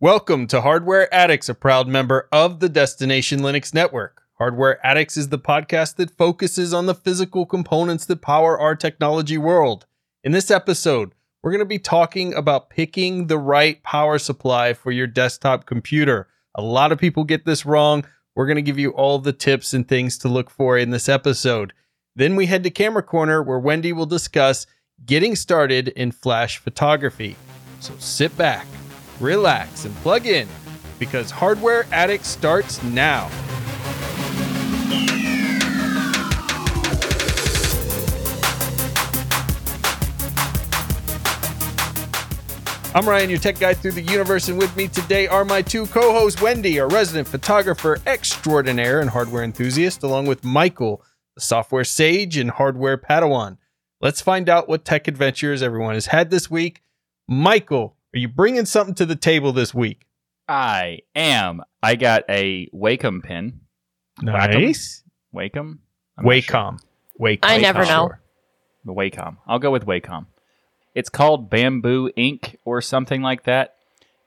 Welcome to Hardware Addicts, a proud member of the Destination Linux Network. Hardware Addicts is the podcast that focuses on the physical components that power our technology world. In this episode, we're going to be talking about picking the right power supply for your desktop computer. A lot of people get this wrong. We're going to give you all the tips and things to look for in this episode. Then we head to Camera Corner where Wendy will discuss getting started in flash photography. So sit back, relax, and plug in because Hardware Addict starts now. I'm Ryan, your tech guy through the universe, and with me today are my two co hosts Wendy, our resident photographer extraordinaire and hardware enthusiast, along with Michael, the software sage and hardware padawan. Let's find out what tech adventures everyone has had this week. Michael, are you bringing something to the table this week? I am. I got a Wacom pin. Nice. Wacom? I'm not sure. Wacom. Wacom. I never know. The Wacom. I'll go with Wacom. It's called Bamboo Ink or something like that.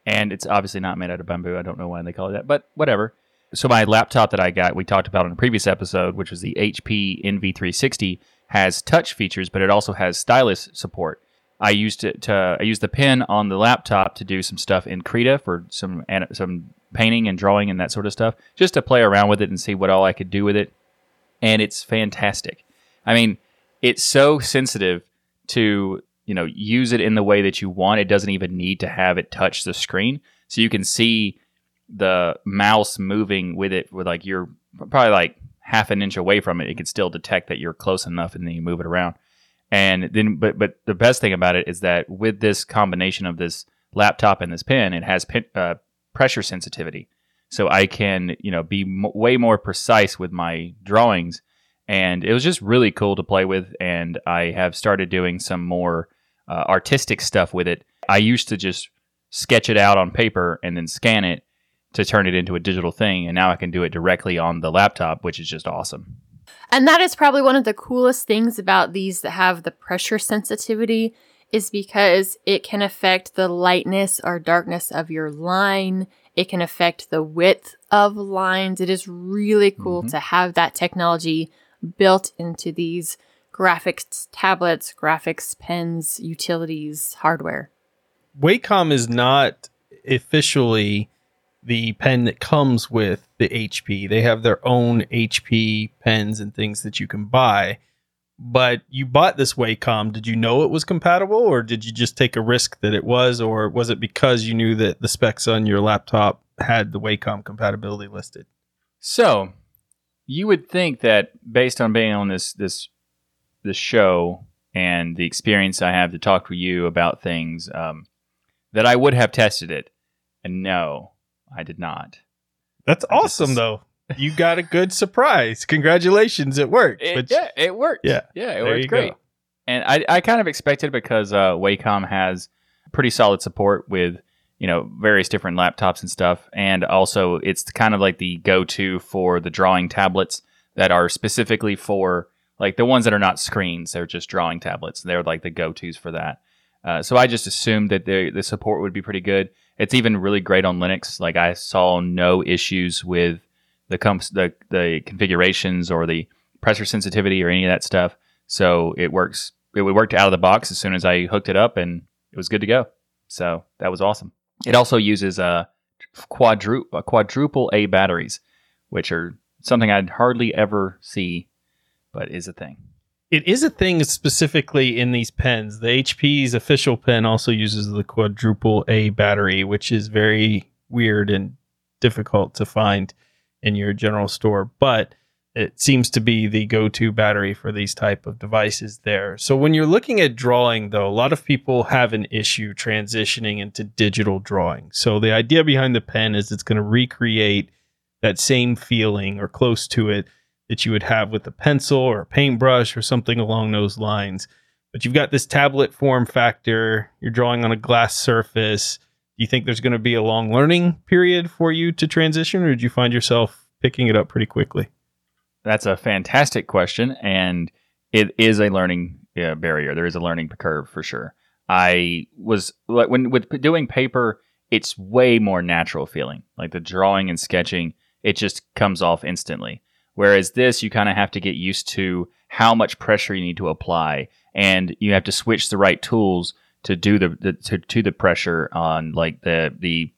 And it's obviously not made out of bamboo. I don't know why they call it that, but whatever. So my laptop that I got, we talked about in a previous episode, which was the HP Envy 360, has touch features, but it also has stylus support. I used it to I used the pen on the laptop to do some stuff in Krita for some some painting and drawing and that sort of stuff, just to play around with it and see what all I could do with it. And it's fantastic. I mean, it's so sensitive to you know use it in the way that you want. It doesn't even need to have it touch the screen, so you can see the mouse moving with it with like you're probably like half an inch away from it. It can still detect that you're close enough, and then you move it around. And then, but but the best thing about it is that with this combination of this laptop and this pen, it has pin, uh, pressure sensitivity, so I can you know be m- way more precise with my drawings. And it was just really cool to play with, and I have started doing some more uh, artistic stuff with it. I used to just sketch it out on paper and then scan it to turn it into a digital thing, and now I can do it directly on the laptop, which is just awesome. And that is probably one of the coolest things about these that have the pressure sensitivity is because it can affect the lightness or darkness of your line. It can affect the width of lines. It is really cool Mhm. to have that technology built into these graphics tablets, graphics pens, utilities, hardware. Wacom is not officially the pen that comes with the HP. They have their own HP pens and things that you can buy. But you bought this Wacom. Did you know it was compatible, or did you just take a risk that it was, or was it because you knew that the specs on your laptop had the Wacom compatibility listed? So, you would think that based on being on this this this show and the experience I have to talk to you about things, um, that I would have tested it, and no, I did not. That's I just- awesome, though. You got a good surprise. Congratulations, it worked. It, But- yeah, it worked. Yeah, yeah, it there worked great. go. And I, I kind of expected because uh, Wacom has pretty solid support with you know various different laptops and stuff, and also it's kind of like the go-to for the drawing tablets that are specifically for like the ones that are not screens; they're just drawing tablets. They're like the go-tos for that. Uh, so I just assumed that the the support would be pretty good. It's even really great on Linux. Like I saw no issues with the comps the the configurations or the pressure sensitivity or any of that stuff. So it works. It worked out of the box as soon as I hooked it up, and it was good to go. So that was awesome. It also uses uh, quadru- uh, quadruple A batteries, which are something I'd hardly ever see, but is a thing. It is a thing specifically in these pens. The HP's official pen also uses the quadruple A battery, which is very weird and difficult to find in your general store, but it seems to be the go-to battery for these type of devices there. So when you're looking at drawing though, a lot of people have an issue transitioning into digital drawing. So the idea behind the pen is it's going to recreate that same feeling or close to it that you would have with a pencil or a paintbrush or something along those lines. But you've got this tablet form factor, you're drawing on a glass surface. Do you think there's going to be a long learning period for you to transition, or did you find yourself picking it up pretty quickly? That's a fantastic question, and it is a learning uh, barrier. There is a learning curve for sure. I was like, when with doing paper it's way more natural feeling. Like the drawing and sketching, it just comes off instantly. Whereas this, you kind of have to get used to how much pressure you need to apply, and you have to switch the right tools to do the, the to, to the pressure on like the the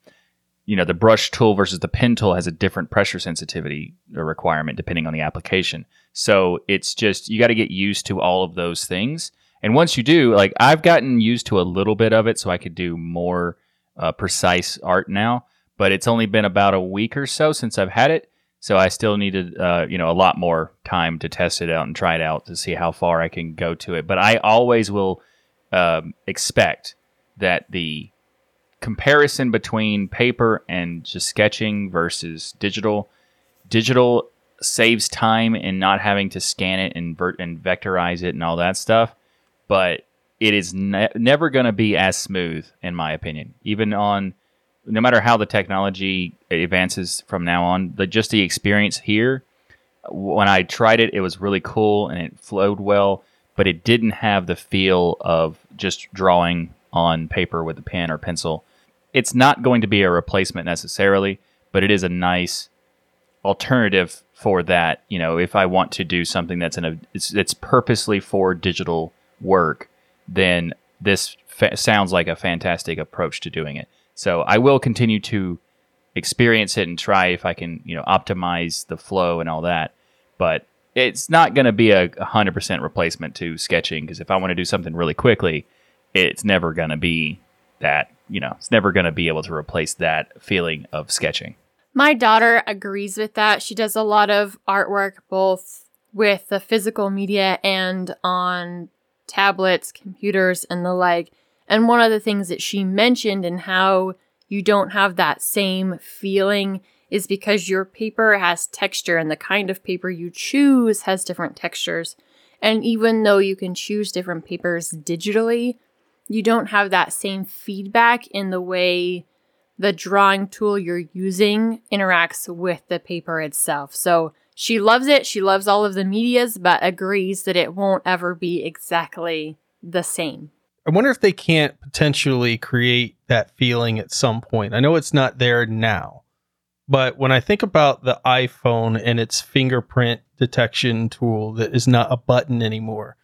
you know the brush tool versus the pen tool has a different pressure sensitivity requirement depending on the application. So it's just you got to get used to all of those things. And once you do, like I've gotten used to a little bit of it, so I could do more uh, precise art now. But it's only been about a week or so since I've had it, so I still needed uh, you know a lot more time to test it out and try it out to see how far I can go to it. But I always will um, expect that the comparison between paper and just sketching versus digital, digital saves time in not having to scan it and, and vectorize it and all that stuff, but it is ne- never going to be as smooth, in my opinion. Even on, no matter how the technology advances from now on, just the experience here, when I tried it, it was really cool and it flowed well, but it didn't have the feel of just drawing on paper with a pen or pencil. It's not going to be a replacement necessarily, but it is a nice alternative for that. You know, if I want to do something that's in a it's, it's purposely for digital work, then this fa- sounds like a fantastic approach to doing it. So I will continue to experience it and try if I can, you know, optimize the flow and all that. But it's not going to be a 100% replacement to sketching because if I want to do something really quickly, it's never going to be that, you know, it's never going to be able to replace that feeling of sketching. My daughter agrees with that. She does a lot of artwork both with the physical media and on tablets, computers, and the like. And one of the things that she mentioned and how you don't have that same feeling is because your paper has texture and the kind of paper you choose has different textures. And even though you can choose different papers digitally, you don't have that same feedback in the way the drawing tool you're using interacts with the paper itself. So she loves it. She loves all of the medias, but agrees that it won't ever be exactly the same. I wonder if they can't potentially create that feeling at some point. I know it's not there now, but when I think about the iPhone and its fingerprint detection tool that is not a button anymore,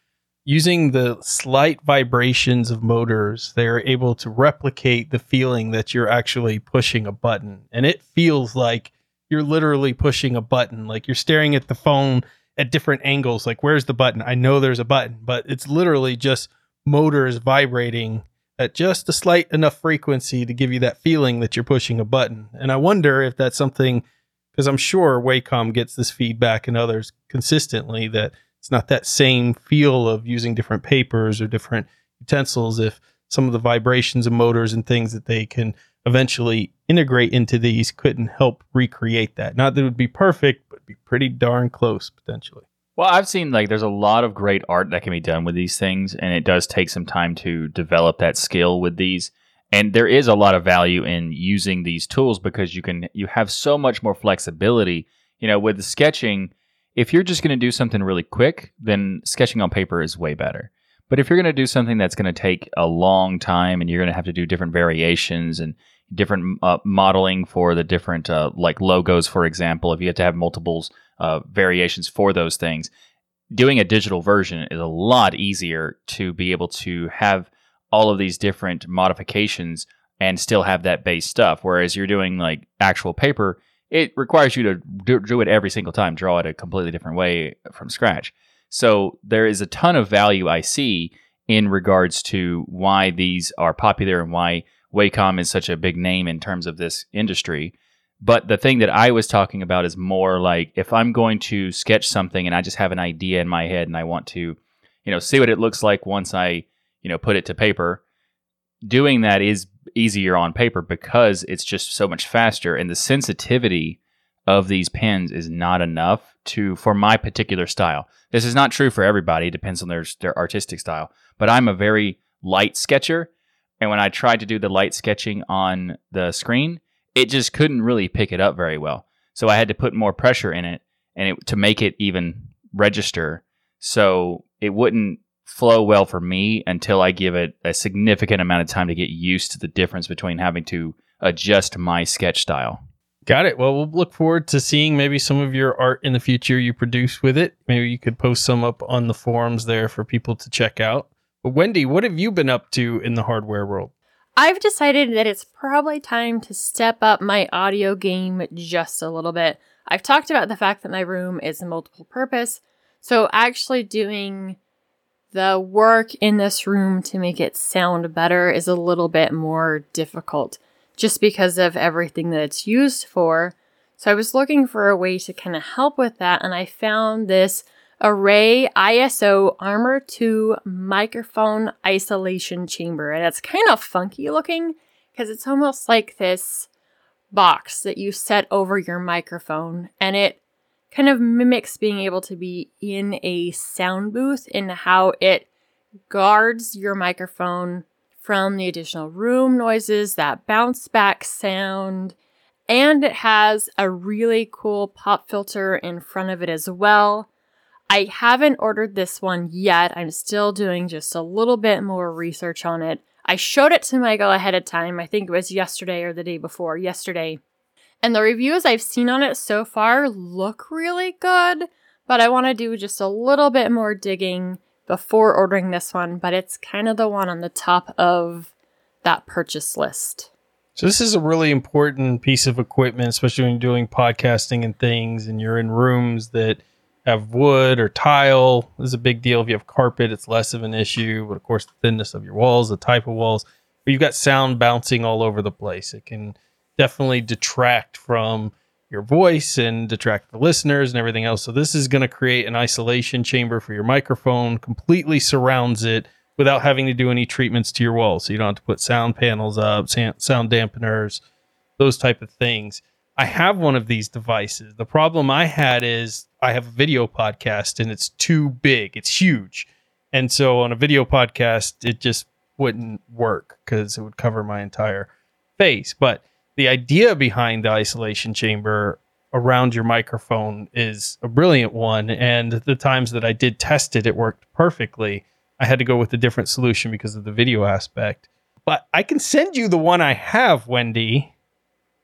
using the slight vibrations of motors, they're able to replicate the feeling that you're actually pushing a button. And it feels like you're literally pushing a button. Like you're staring at the phone at different angles. Like, where's the button? I know there's a button, but it's literally just motors vibrating at just a slight enough frequency to give you that feeling that you're pushing a button. And I wonder if that's something because I'm sure Wacom gets this feedback and others consistently that it's not that same feel of using different papers or different utensils if some of the vibrations and motors and things that they can eventually integrate into these couldn't help recreate that. Not that it would be perfect, but be pretty darn close potentially. Well, I've seen like there's a lot of great art that can be done with these things, and it does take some time to develop that skill with these. And there is a lot of value in using these tools because you can you have so much more flexibility. You know, with sketching, if you're just going to do something really quick, then sketching on paper is way better. But if you're going to do something that's going to take a long time and you're going to have to do different variations and different uh, modeling for the different uh, like logos, for example, if you have to have multiples uh, variations for those things, doing a digital version is a lot easier to be able to have all of these different modifications and still have that base stuff. Whereas you're doing like actual paper, it requires you to do, do it every single time, draw it a completely different way from scratch. So there is a ton of value I see in regards to why these are popular and why Wacom is such a big name in terms of this industry. But the thing that I was talking about is more like if I'm going to sketch something and I just have an idea in my head and I want to, you know, see what it looks like once I, you know, put it to paper, doing that is easier on paper because it's just so much faster and the sensitivity of these pens is not enough to for my particular style. This is not true for everybody, it depends on their their artistic style, but I'm a very light sketcher and when I tried to do the light sketching on the screen, it just couldn't really pick it up very well. So I had to put more pressure in it and it, to make it even register. So it wouldn't flow well for me until I give it a significant amount of time to get used to the difference between having to adjust my sketch style. Got it. Well, we'll look forward to seeing maybe some of your art in the future you produce with it. Maybe you could post some up on the forums there for people to check out. But Wendy, what have you been up to in the hardware world? I've decided that it's probably time to step up my audio game just a little bit. I've talked about the fact that my room is multiple purpose, so actually doing the work in this room to make it sound better is a little bit more difficult just because of everything that it's used for. So I was looking for a way to kind of help with that, and I found this Array ISO Armor 2 microphone isolation chamber. And it's kind of funky looking because it's almost like this box that you set over your microphone and it kind of mimics being able to be in a sound booth in how it guards your microphone from the additional room noises, that bounce back sound, and it has a really cool pop filter in front of it as well. I haven't ordered this one yet. I'm still doing just a little bit more research on it. I showed it to Michael ahead of time. I think it was yesterday or the day before, yesterday. And the reviews I've seen on it so far look really good, but I want to do just a little bit more digging before ordering this one, but it's kind of the one on the top of that purchase list. So this is a really important piece of equipment, especially when you're doing podcasting and things and you're in rooms that have wood or tile this is a big deal. If you have carpet, it's less of an issue. But of course, the thinness of your walls, the type of walls. But you've got sound bouncing all over the place. It can definitely detract from your voice and detract the listeners and everything else. So this is going to create an isolation chamber for your microphone, completely surrounds it without having to do any treatments to your walls. So you don't have to put sound panels up, sound dampeners, those type of things. I have one of these devices. The problem I had is I have a video podcast and it's too big. It's huge. And so on a video podcast, it just wouldn't work because it would cover my entire face. But the idea behind the isolation chamber around your microphone is a brilliant one. And the times that I did test it, it worked perfectly. I had to go with a different solution because of the video aspect. But I can send you the one I have, Wendy,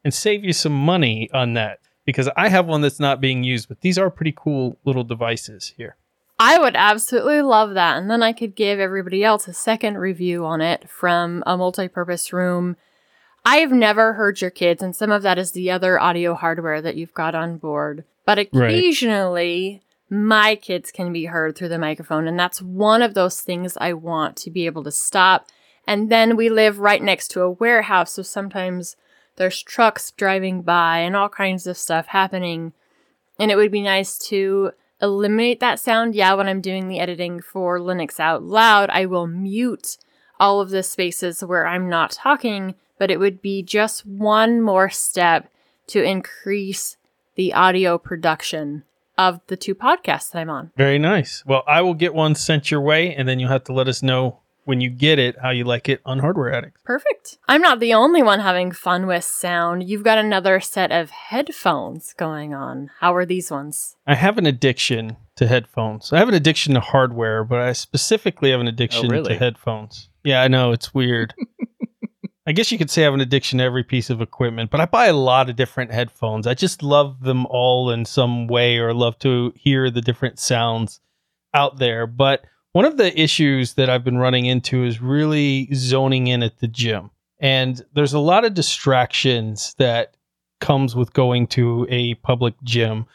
and save you some money on that because I have one that's not being used, but these are pretty cool little devices here. I would absolutely love that. And then I could give everybody else a second review on it from a multi purpose room. I have never heard your kids, and some of that is the other audio hardware that you've got on board. But occasionally, right. my kids can be heard through the microphone. And that's one of those things I want to be able to stop. And then we live right next to a warehouse. So sometimes there's trucks driving by and all kinds of stuff happening. And it would be nice to eliminate that sound. Yeah, when I'm doing the editing for Linux Out Loud, I will mute all of the spaces where I'm not talking, but it would be just one more step to increase the audio production of the two podcasts that I'm on. Very nice. Well, I will get one sent your way, and then you'll have to let us know when you get it how you like it on Hardware Addict. Perfect. I'm not the only one having fun with sound. You've got another set of headphones going on. How are these ones? I have an addiction to headphones. I have an addiction to hardware, but I specifically have an addiction oh, really? to headphones. Yeah, I know it's weird. I guess you could say I have an addiction to every piece of equipment, but I buy a lot of different headphones. I just love them all in some way or love to hear the different sounds out there. But one of the issues that I've been running into is really zoning in at the gym. And there's a lot of distractions that comes with going to a public gym.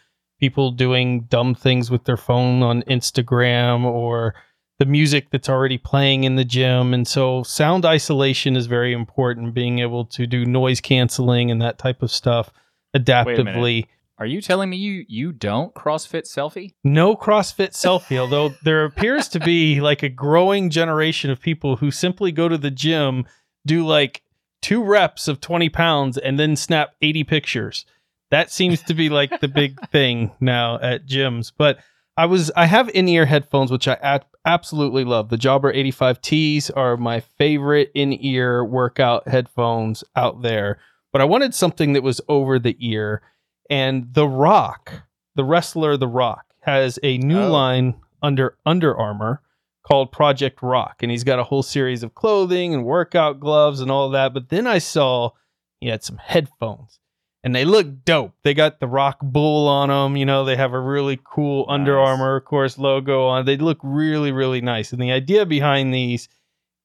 People doing dumb things with their phone on Instagram or the music that's already playing in the gym. And so sound isolation is very important, being able to do noise canceling and that type of stuff adaptively. Are you telling me you you don't CrossFit selfie? No CrossFit selfie, although there appears to be like a growing generation of people who simply go to the gym, do like two reps of 20 pounds, and then snap 80 pictures. That seems to be like the big thing now at gyms. But I was I have in-ear headphones, which I absolutely love. The Jabra 85Ts are my favorite in-ear workout headphones out there. But I wanted something that was over the ear and The Rock, the wrestler The Rock, has a new oh. line under Under Armour called Project Rock. And he's got a whole series of clothing and workout gloves and all that. But then I saw he had some headphones. And they look dope. They got the Rock Bull on them. You know, they have a really cool Under Armour, of course, logo on. They look really, really nice. And the idea behind these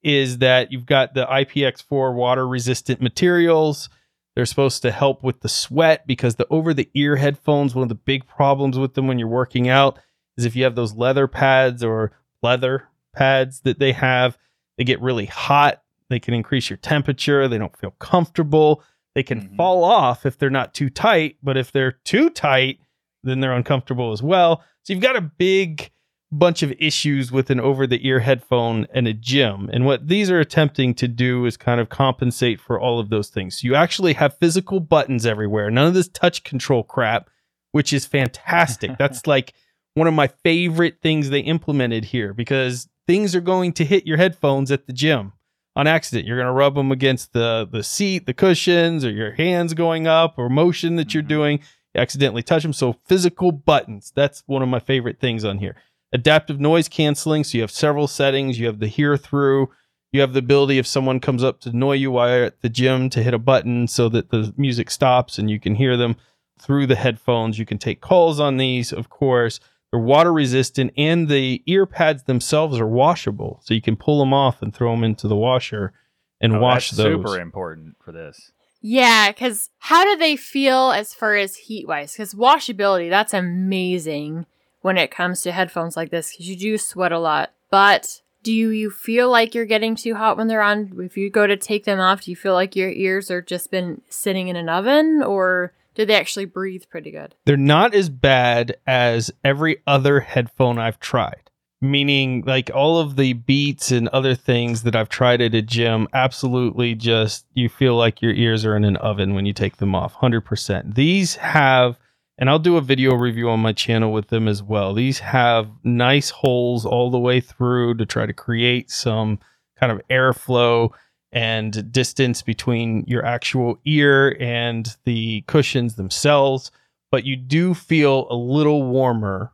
is that you've got the IPX4 water resistant materials. They're supposed to help with the sweat because the over the ear headphones, one of the big problems with them when you're working out is if you have those leather pads or leather pads that they have, they get really hot. They can increase your temperature. They don't feel comfortable. They can Mhm. fall off if they're not too tight, but if they're too tight, then they're uncomfortable as well. So you've got a big bunch of issues with an over the ear headphone and a gym. And what these are attempting to do is kind of compensate for all of those things. So you actually have physical buttons everywhere, none of this touch control crap, which is fantastic. That's like one of my favorite things they implemented here because things are going to hit your headphones at the gym on accident. You're going to rub them against the the seat, the cushions, or your hands going up, or motion that you're Mhm. doing. You accidentally touch them. So physical buttons. That's one of my favorite things on here. Adaptive noise canceling. So you have several settings. You have the hear through. You have the ability if someone comes up to annoy you while you're at the gym to hit a button so that the music stops and you can hear them through the headphones. You can take calls on these, of course. They're water resistant and the ear pads themselves are washable. So you can pull them off and throw them into the washer and Oh, wash that's those. super important for this. Yeah, because how do they feel as far as heat wise? Because washability, that's amazing when it comes to headphones like this, because you do sweat a lot. But do you feel like you're getting too hot when they're on? If you go to take them off, do you feel like your ears are just been sitting in an oven, or do they actually breathe pretty good? They're not as bad as every other headphone I've tried. Meaning, like all of the beats and other things that I've tried at a gym, absolutely just you feel like your ears are in an oven when you take them off. 100%. These have, and I'll do a video review on my channel with them as well. These have nice holes all the way through to try to create some kind of airflow and distance between your actual ear and the cushions themselves but you do feel a little warmer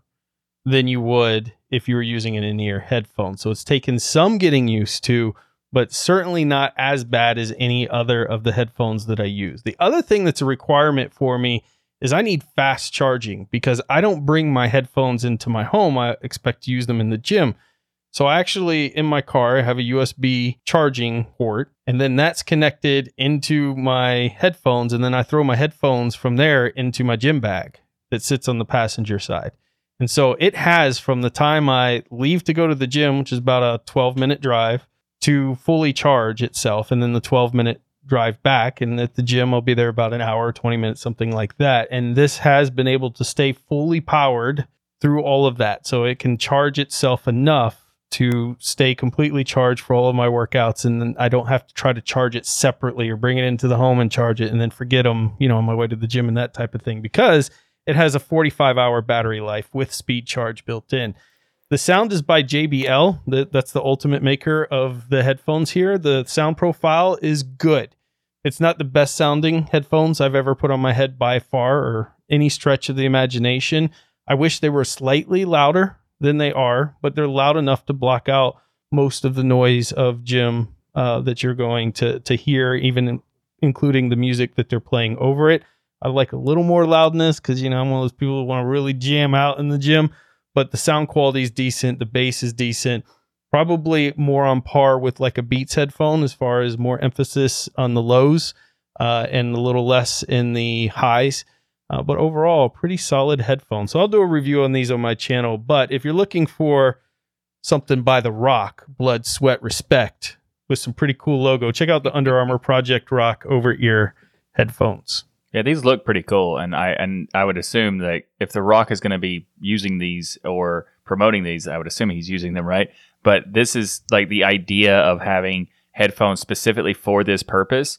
than you would if you were using an in-ear headphone. So it's taken some getting used to, but certainly not as bad as any other of the headphones that I use. The other thing that's a requirement for me is I need fast charging because I don't bring my headphones into my home. I expect to use them in the gym. So I actually in my car I have a USB charging port and then that's connected into my headphones and then I throw my headphones from there into my gym bag that sits on the passenger side. And so it has from the time I leave to go to the gym, which is about a 12 minute drive, to fully charge itself and then the 12 minute drive back and at the gym I'll be there about an hour 20 minutes something like that and this has been able to stay fully powered through all of that so it can charge itself enough to stay completely charged for all of my workouts and then I don't have to try to charge it separately or bring it into the home and charge it and then forget them, you know, on my way to the gym and that type of thing because it has a 45 hour battery life with speed charge built in. The sound is by JBL. The- That's the ultimate maker of the headphones here. The sound profile is good. It's not the best sounding headphones I've ever put on my head by far or any stretch of the imagination. I wish they were slightly louder than they are, but they're loud enough to block out most of the noise of gym uh, that you're going to to hear, even in, including the music that they're playing over it. I like a little more loudness because you know I'm one of those people who want to really jam out in the gym, but the sound quality is decent, the bass is decent, probably more on par with like a Beats headphone as far as more emphasis on the lows uh, and a little less in the highs. Uh, but overall, pretty solid headphone. So I'll do a review on these on my channel. But if you're looking for something by The Rock, Blood, Sweat, Respect, with some pretty cool logo, check out the Under Armour Project Rock over ear headphones. Yeah, these look pretty cool, and I and I would assume that if The Rock is going to be using these or promoting these, I would assume he's using them right. But this is like the idea of having headphones specifically for this purpose.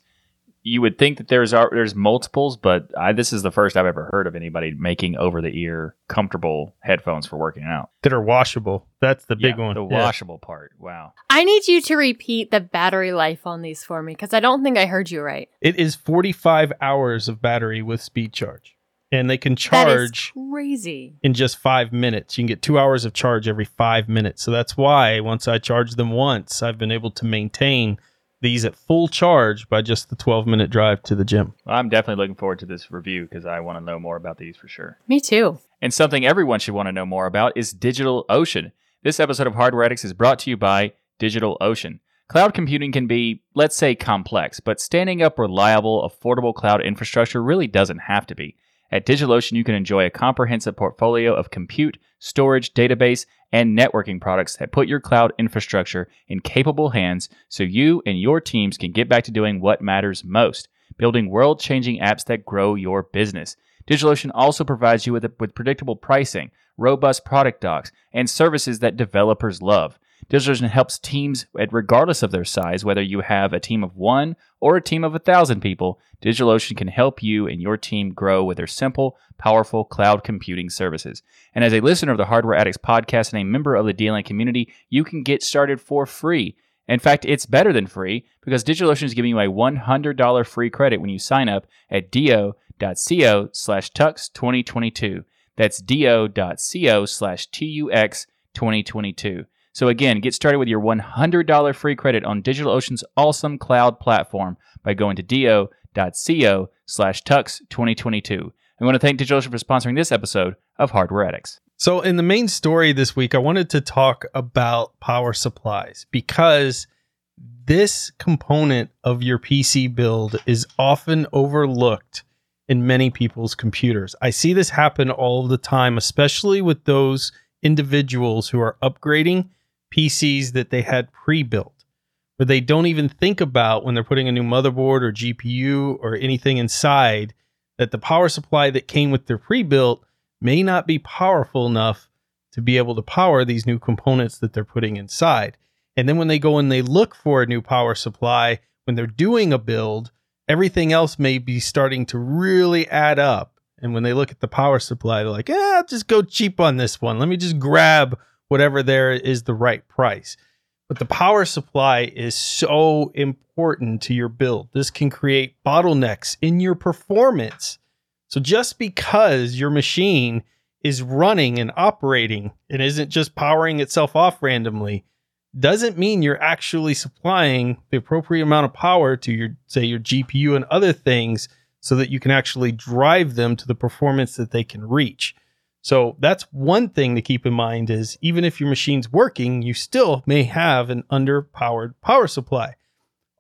You would think that there's al- there's multiples, but I, this is the first I've ever heard of anybody making over the ear comfortable headphones for working out. that are washable. That's the big Yeah, one. the Yeah. washable part. Wow. I need you to repeat the battery life on these for me because I don't think I heard you right. It is 45 hours of battery with speed charge, and they can That is charge crazy. in just five minutes. You can get two hours of charge every five minutes. So that's why once I charge them once, I've been able to maintain these at full charge by just the 12 minute drive to the gym. I'm definitely looking forward to this review because I want to know more about these for sure. Me too. And something everyone should want to know more about is DigitalOcean. This episode of Hardware Addicts is brought to you by DigitalOcean. Cloud computing can be, let's say, complex, but standing up reliable, affordable cloud infrastructure really doesn't have to be. At DigitalOcean, you can enjoy a comprehensive portfolio of compute, storage, database, and networking products that put your cloud infrastructure in capable hands so you and your teams can get back to doing what matters most building world changing apps that grow your business. DigitalOcean also provides you with, with predictable pricing, robust product docs, and services that developers love. DigitalOcean helps teams, regardless of their size, whether you have a team of one or a team of a thousand people, DigitalOcean can help you and your team grow with their simple, powerful cloud computing services. And as a listener of the Hardware Addicts podcast and a member of the DLN community, you can get started for free. In fact, it's better than free because DigitalOcean is giving you a $100 free credit when you sign up at do.co slash tux2022. That's do.co slash tux 2022. So again, get started with your $100 free credit on DigitalOcean's awesome cloud platform by going to do.co slash tux2022. I want to thank DigitalOcean for sponsoring this episode of Hardware Addicts. So, in the main story this week, I wanted to talk about power supplies because this component of your PC build is often overlooked in many people's computers. I see this happen all the time, especially with those individuals who are upgrading PCs that they had pre built, where they don't even think about when they're putting a new motherboard or GPU or anything inside that the power supply that came with their pre built may not be powerful enough to be able to power these new components that they're putting inside. And then when they go and they look for a new power supply, when they're doing a build, everything else may be starting to really add up. And when they look at the power supply, they're like, eh, I'll just go cheap on this one. Let me just grab whatever there is the right price. But the power supply is so important to your build. This can create bottlenecks in your performance. So just because your machine is running and operating and isn't just powering itself off randomly doesn't mean you're actually supplying the appropriate amount of power to your say your GPU and other things so that you can actually drive them to the performance that they can reach. So that's one thing to keep in mind is even if your machine's working, you still may have an underpowered power supply.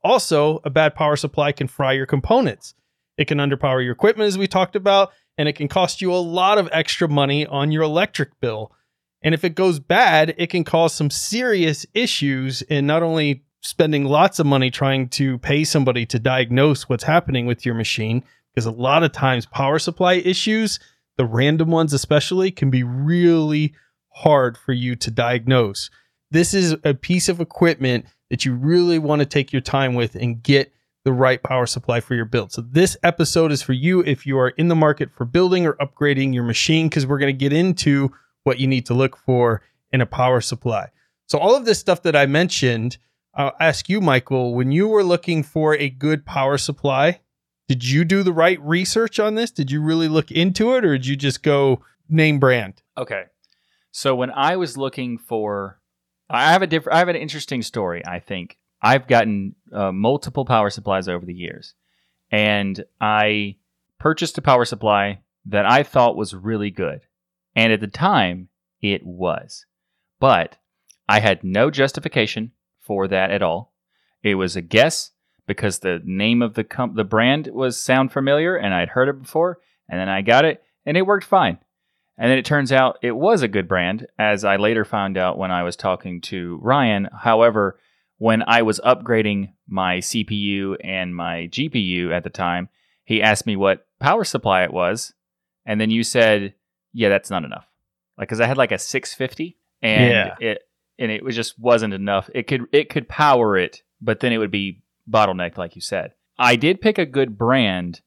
Also, a bad power supply can fry your components. It can underpower your equipment as we talked about, and it can cost you a lot of extra money on your electric bill. And if it goes bad, it can cause some serious issues in not only spending lots of money trying to pay somebody to diagnose what's happening with your machine, because a lot of times power supply issues the random ones especially can be really hard for you to diagnose. This is a piece of equipment that you really want to take your time with and get the right power supply for your build. So this episode is for you if you are in the market for building or upgrading your machine because we're going to get into what you need to look for in a power supply. So all of this stuff that I mentioned, I'll ask you Michael, when you were looking for a good power supply, did you do the right research on this? Did you really look into it or did you just go name brand? Okay. So when I was looking for I have a different I have an interesting story, I think. I've gotten uh, multiple power supplies over the years. And I purchased a power supply that I thought was really good. And at the time, it was. But I had no justification for that at all. It was a guess because the name of the comp- the brand was sound familiar and I'd heard it before, and then I got it and it worked fine. And then it turns out it was a good brand, as I later found out when I was talking to Ryan. However, when I was upgrading my CPU and my GPU at the time, he asked me what power supply it was, and then you said, "Yeah, that's not enough." Like, because I had like a 650, and Yeah. it and it was just wasn't enough. It could it could power it, but then it would be bottlenecked, like you said. I did pick a good brand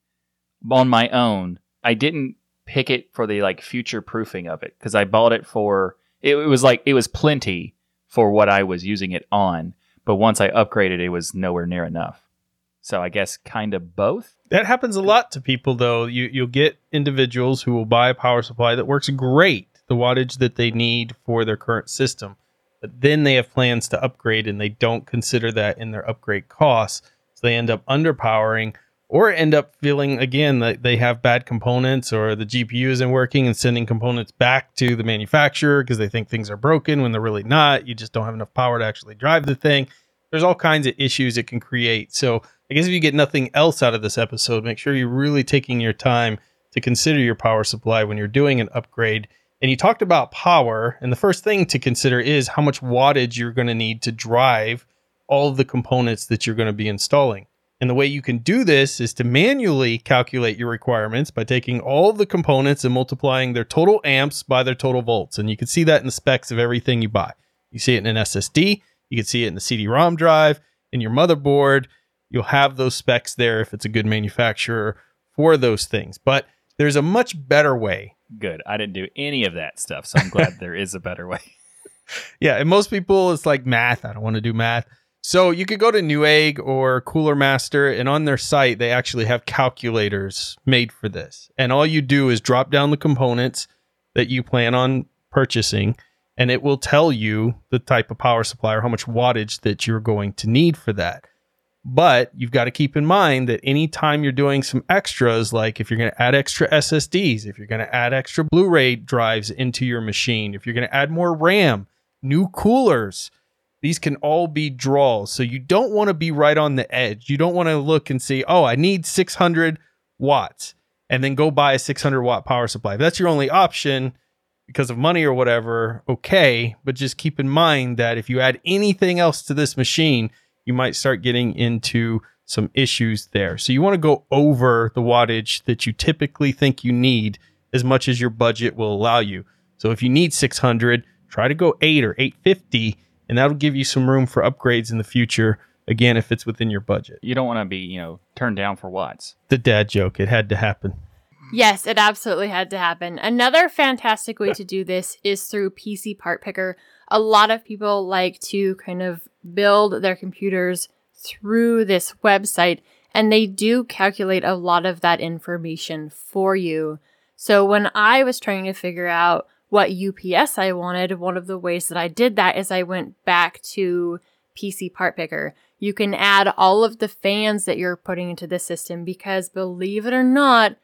on my own. I didn't pick it for the like future proofing of it because I bought it for it, it was like it was plenty for what I was using it on, but once I upgraded, it was nowhere near enough. So I guess kind of both. That happens a lot to people though. You you'll get individuals who will buy a power supply that works great, the wattage that they need for their current system. But then they have plans to upgrade and they don't consider that in their upgrade costs. So they end up underpowering or end up feeling again that they have bad components or the GPU isn't working and sending components back to the manufacturer because they think things are broken when they're really not. You just don't have enough power to actually drive the thing. There's all kinds of issues it can create. So I guess if you get nothing else out of this episode, make sure you're really taking your time to consider your power supply when you're doing an upgrade. And you talked about power, and the first thing to consider is how much wattage you're going to need to drive all of the components that you're going to be installing. And the way you can do this is to manually calculate your requirements by taking all the components and multiplying their total amps by their total volts. And you can see that in the specs of everything you buy. You see it in an SSD, you can see it in the CD ROM drive, in your motherboard. You'll have those specs there if it's a good manufacturer for those things. But there's a much better way. Good. I didn't do any of that stuff, so I'm glad there is a better way. Yeah, and most people it's like math. I don't want to do math. So you could go to Newegg or Cooler Master, and on their site they actually have calculators made for this. And all you do is drop down the components that you plan on purchasing, and it will tell you the type of power supply or how much wattage that you're going to need for that. But you've got to keep in mind that anytime you're doing some extras, like if you're going to add extra SSDs, if you're going to add extra Blu ray drives into your machine, if you're going to add more RAM, new coolers, these can all be draws. So you don't want to be right on the edge. You don't want to look and see, oh, I need 600 watts and then go buy a 600 watt power supply. If that's your only option because of money or whatever, okay. But just keep in mind that if you add anything else to this machine, you might start getting into some issues there. So you want to go over the wattage that you typically think you need as much as your budget will allow you. So if you need 600, try to go 8 or 850 and that'll give you some room for upgrades in the future. Again, if it's within your budget. You don't want to be, you know, turned down for watts. The dad joke, it had to happen. Yes, it absolutely had to happen. Another fantastic way to do this is through PC Part Picker. A lot of people like to kind of build their computers through this website, and they do calculate a lot of that information for you. So when I was trying to figure out what UPS I wanted, one of the ways that I did that is I went back to PC Part Picker. You can add all of the fans that you're putting into the system because believe it or not,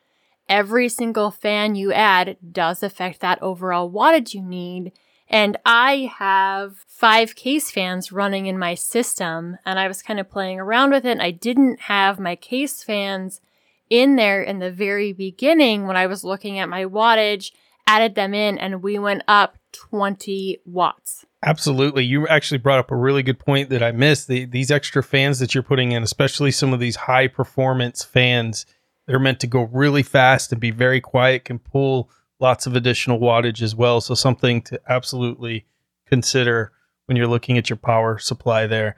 every single fan you add does affect that overall wattage you need. And I have five case fans running in my system and I was kind of playing around with it. And I didn't have my case fans in there in the very beginning when I was looking at my wattage added them in, and we went up 20 watts. Absolutely. You actually brought up a really good point that I missed. The, these extra fans that you're putting in, especially some of these high performance fans, they're meant to go really fast and be very quiet, can pull lots of additional wattage as well. So, something to absolutely consider when you're looking at your power supply there.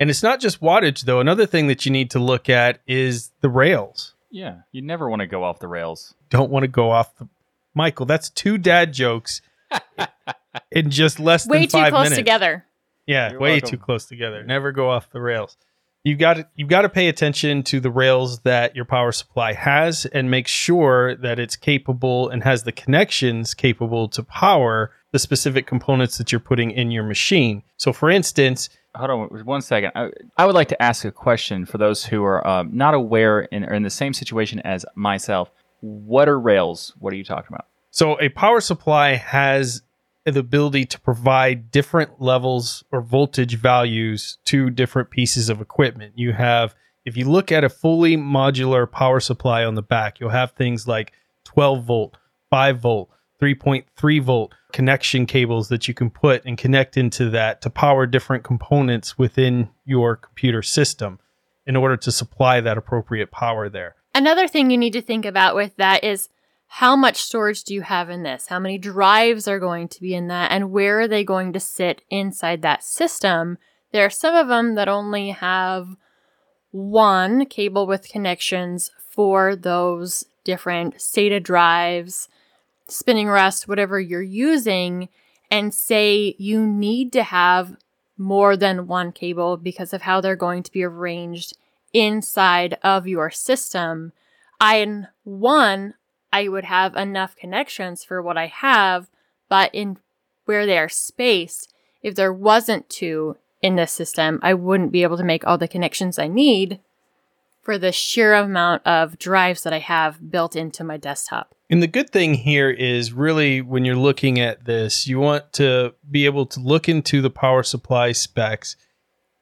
And it's not just wattage, though. Another thing that you need to look at is the rails. Yeah, you never want to go off the rails. Don't want to go off the Michael, that's two dad jokes in just less way than too five close minutes. together. Yeah, You're way welcome. too close together. Never go off the rails. You've got to, you've got to pay attention to the rails that your power supply has and make sure that it's capable and has the connections capable to power the specific components that you're putting in your machine. So for instance, Hold on one second. I, I would like to ask a question for those who are um, not aware and are in the same situation as myself. What are rails? What are you talking about? So a power supply has the ability to provide different levels or voltage values to different pieces of equipment. You have, if you look at a fully modular power supply on the back, you'll have things like 12 volt, 5 volt, 3.3 volt connection cables that you can put and connect into that to power different components within your computer system in order to supply that appropriate power there. Another thing you need to think about with that is how much storage do you have in this? How many drives are going to be in that? And where are they going to sit inside that system? There are some of them that only have one cable with connections for those different SATA drives, spinning rust, whatever you're using, and say you need to have more than one cable because of how they're going to be arranged inside of your system. I, in one, I would have enough connections for what I have, but in where they are spaced, if there wasn't two in this system, I wouldn't be able to make all the connections I need for the sheer amount of drives that I have built into my desktop. And the good thing here is really when you're looking at this, you want to be able to look into the power supply specs,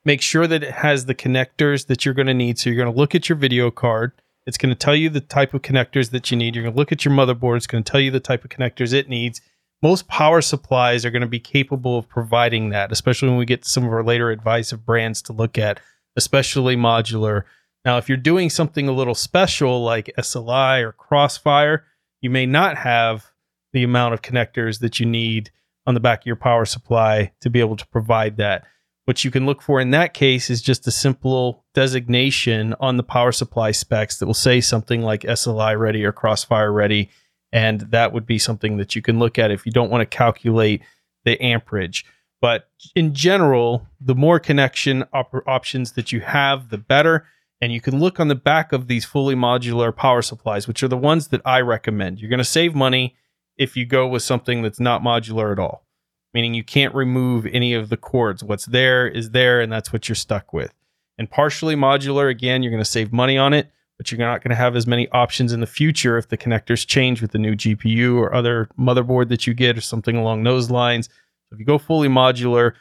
make sure that it has the connectors that you're going to need. So you're going to look at your video card. It's going to tell you the type of connectors that you need. You're going to look at your motherboard. It's going to tell you the type of connectors it needs. Most power supplies are going to be capable of providing that, especially when we get to some of our later advice of brands to look at, especially modular. Now, if you're doing something a little special like SLI or Crossfire, you may not have the amount of connectors that you need on the back of your power supply to be able to provide that. What you can look for in that case is just a simple designation on the power supply specs that will say something like SLI ready or Crossfire ready. And that would be something that you can look at if you don't want to calculate the amperage. But in general, the more connection op- options that you have, the better. And you can look on the back of these fully modular power supplies, which are the ones that I recommend. You're going to save money if you go with something that's not modular at all, meaning you can't remove any of the cords. What's there is there, and that's what you're stuck with. And partially modular, again, you're going to save money on it, but you're not going to have as many options in the future if the connectors change with the new GPU or other motherboard that you get or something along those lines. If you go fully modular,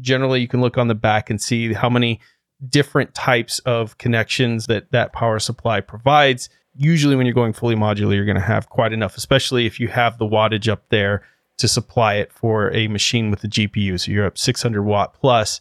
generally you can look on the back and see how many different types of connections that that power supply provides. Usually, when you're going fully modular, you're going to have quite enough, especially if you have the wattage up there to supply it for a machine with the GPU. So you're up 600 watt plus.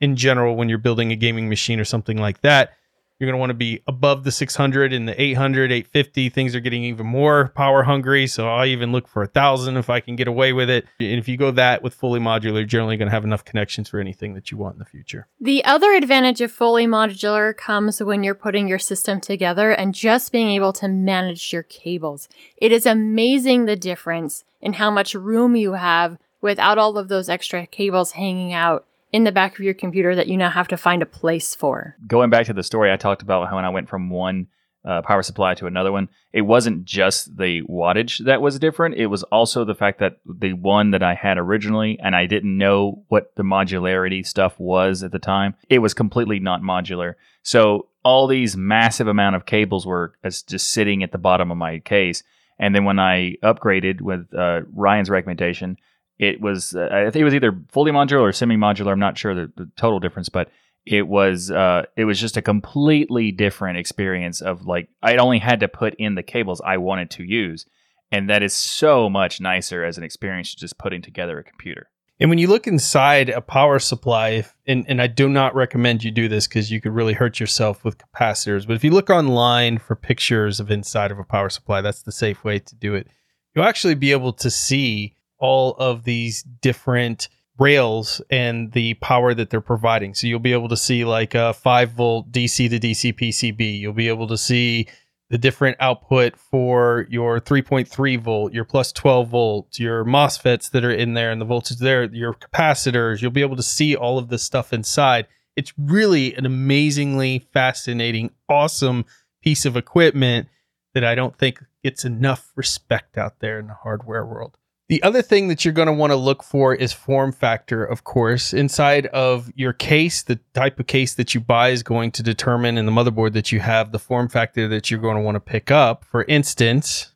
In general, when you're building a gaming machine or something like that, you're going to want to be above the 600 and the 800, 850. Things are getting even more power hungry. So I'll even look for a thousand if I can get away with it. And if you go that with fully modular, you're generally going to have enough connections for anything that you want in the future. The other advantage of fully modular comes when you're putting your system together and just being able to manage your cables. It is amazing the difference in how much room you have without all of those extra cables hanging out in the back of your computer that you now have to find a place for. Going back to the story I talked about how when I went from one uh, power supply to another one, it wasn't just the wattage that was different. It was also the fact that the one that I had originally, and I didn't know what the modularity stuff was at the time, it was completely not modular. So all these massive amount of cables were just sitting at the bottom of my case. And then when I upgraded with uh, Ryan's recommendation, it was uh, I think it was either fully modular or semi modular. I'm not sure the, the, total difference, but it was uh, it was just a completely different experience of like I only had to put in the cables I wanted to use, and that is so much nicer as an experience just putting together a computer. And when you look inside a power supply, and, and I do not recommend you do this because you could really hurt yourself with capacitors, but if you look online for pictures of inside of a power supply, that's the safe way to do it. You'll actually be able to see all of these different rails and the power that they're providing. So you'll be able to see like a 5 volt DC to DC PCB. You'll be able to see the different output for your 3.3 volt, your plus 12 volt, your MOSFETs that are in there and the voltage there, your capacitors. You'll be able to see all of this stuff inside. It's really an amazingly fascinating, awesome piece of equipment that I don't think gets enough respect out there in the hardware world. The other thing that you're going to want to look for is form factor, of course. Inside of your case, the type of case that you buy is going to determine in the motherboard that you have the form factor that you're going to want to pick up. For instance,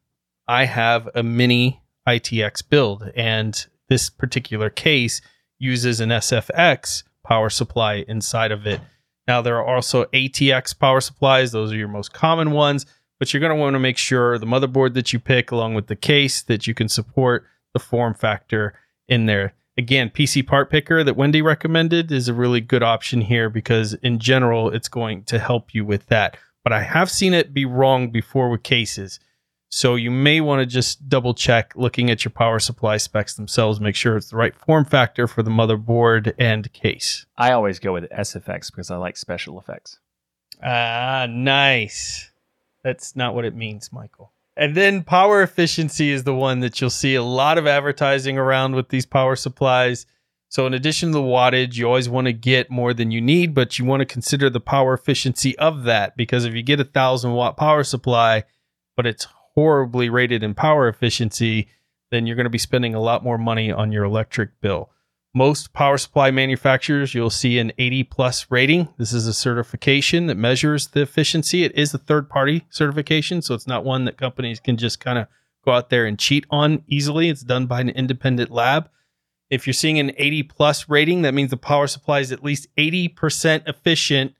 I have a mini ITX build, and this particular case uses an SFX power supply inside of it. Now, there are also ATX power supplies, those are your most common ones, but you're going to want to make sure the motherboard that you pick, along with the case, that you can support the form factor in there. Again, PC part picker that Wendy recommended is a really good option here because in general it's going to help you with that. But I have seen it be wrong before with cases. So you may want to just double check looking at your power supply specs themselves, make sure it's the right form factor for the motherboard and case. I always go with SFX because I like special effects. Ah, nice. That's not what it means, Michael. And then power efficiency is the one that you'll see a lot of advertising around with these power supplies. So, in addition to the wattage, you always want to get more than you need, but you want to consider the power efficiency of that because if you get a thousand watt power supply, but it's horribly rated in power efficiency, then you're going to be spending a lot more money on your electric bill. Most power supply manufacturers, you'll see an 80 plus rating. This is a certification that measures the efficiency. It is a third party certification, so it's not one that companies can just kind of go out there and cheat on easily. It's done by an independent lab. If you're seeing an 80 plus rating, that means the power supply is at least 80% efficient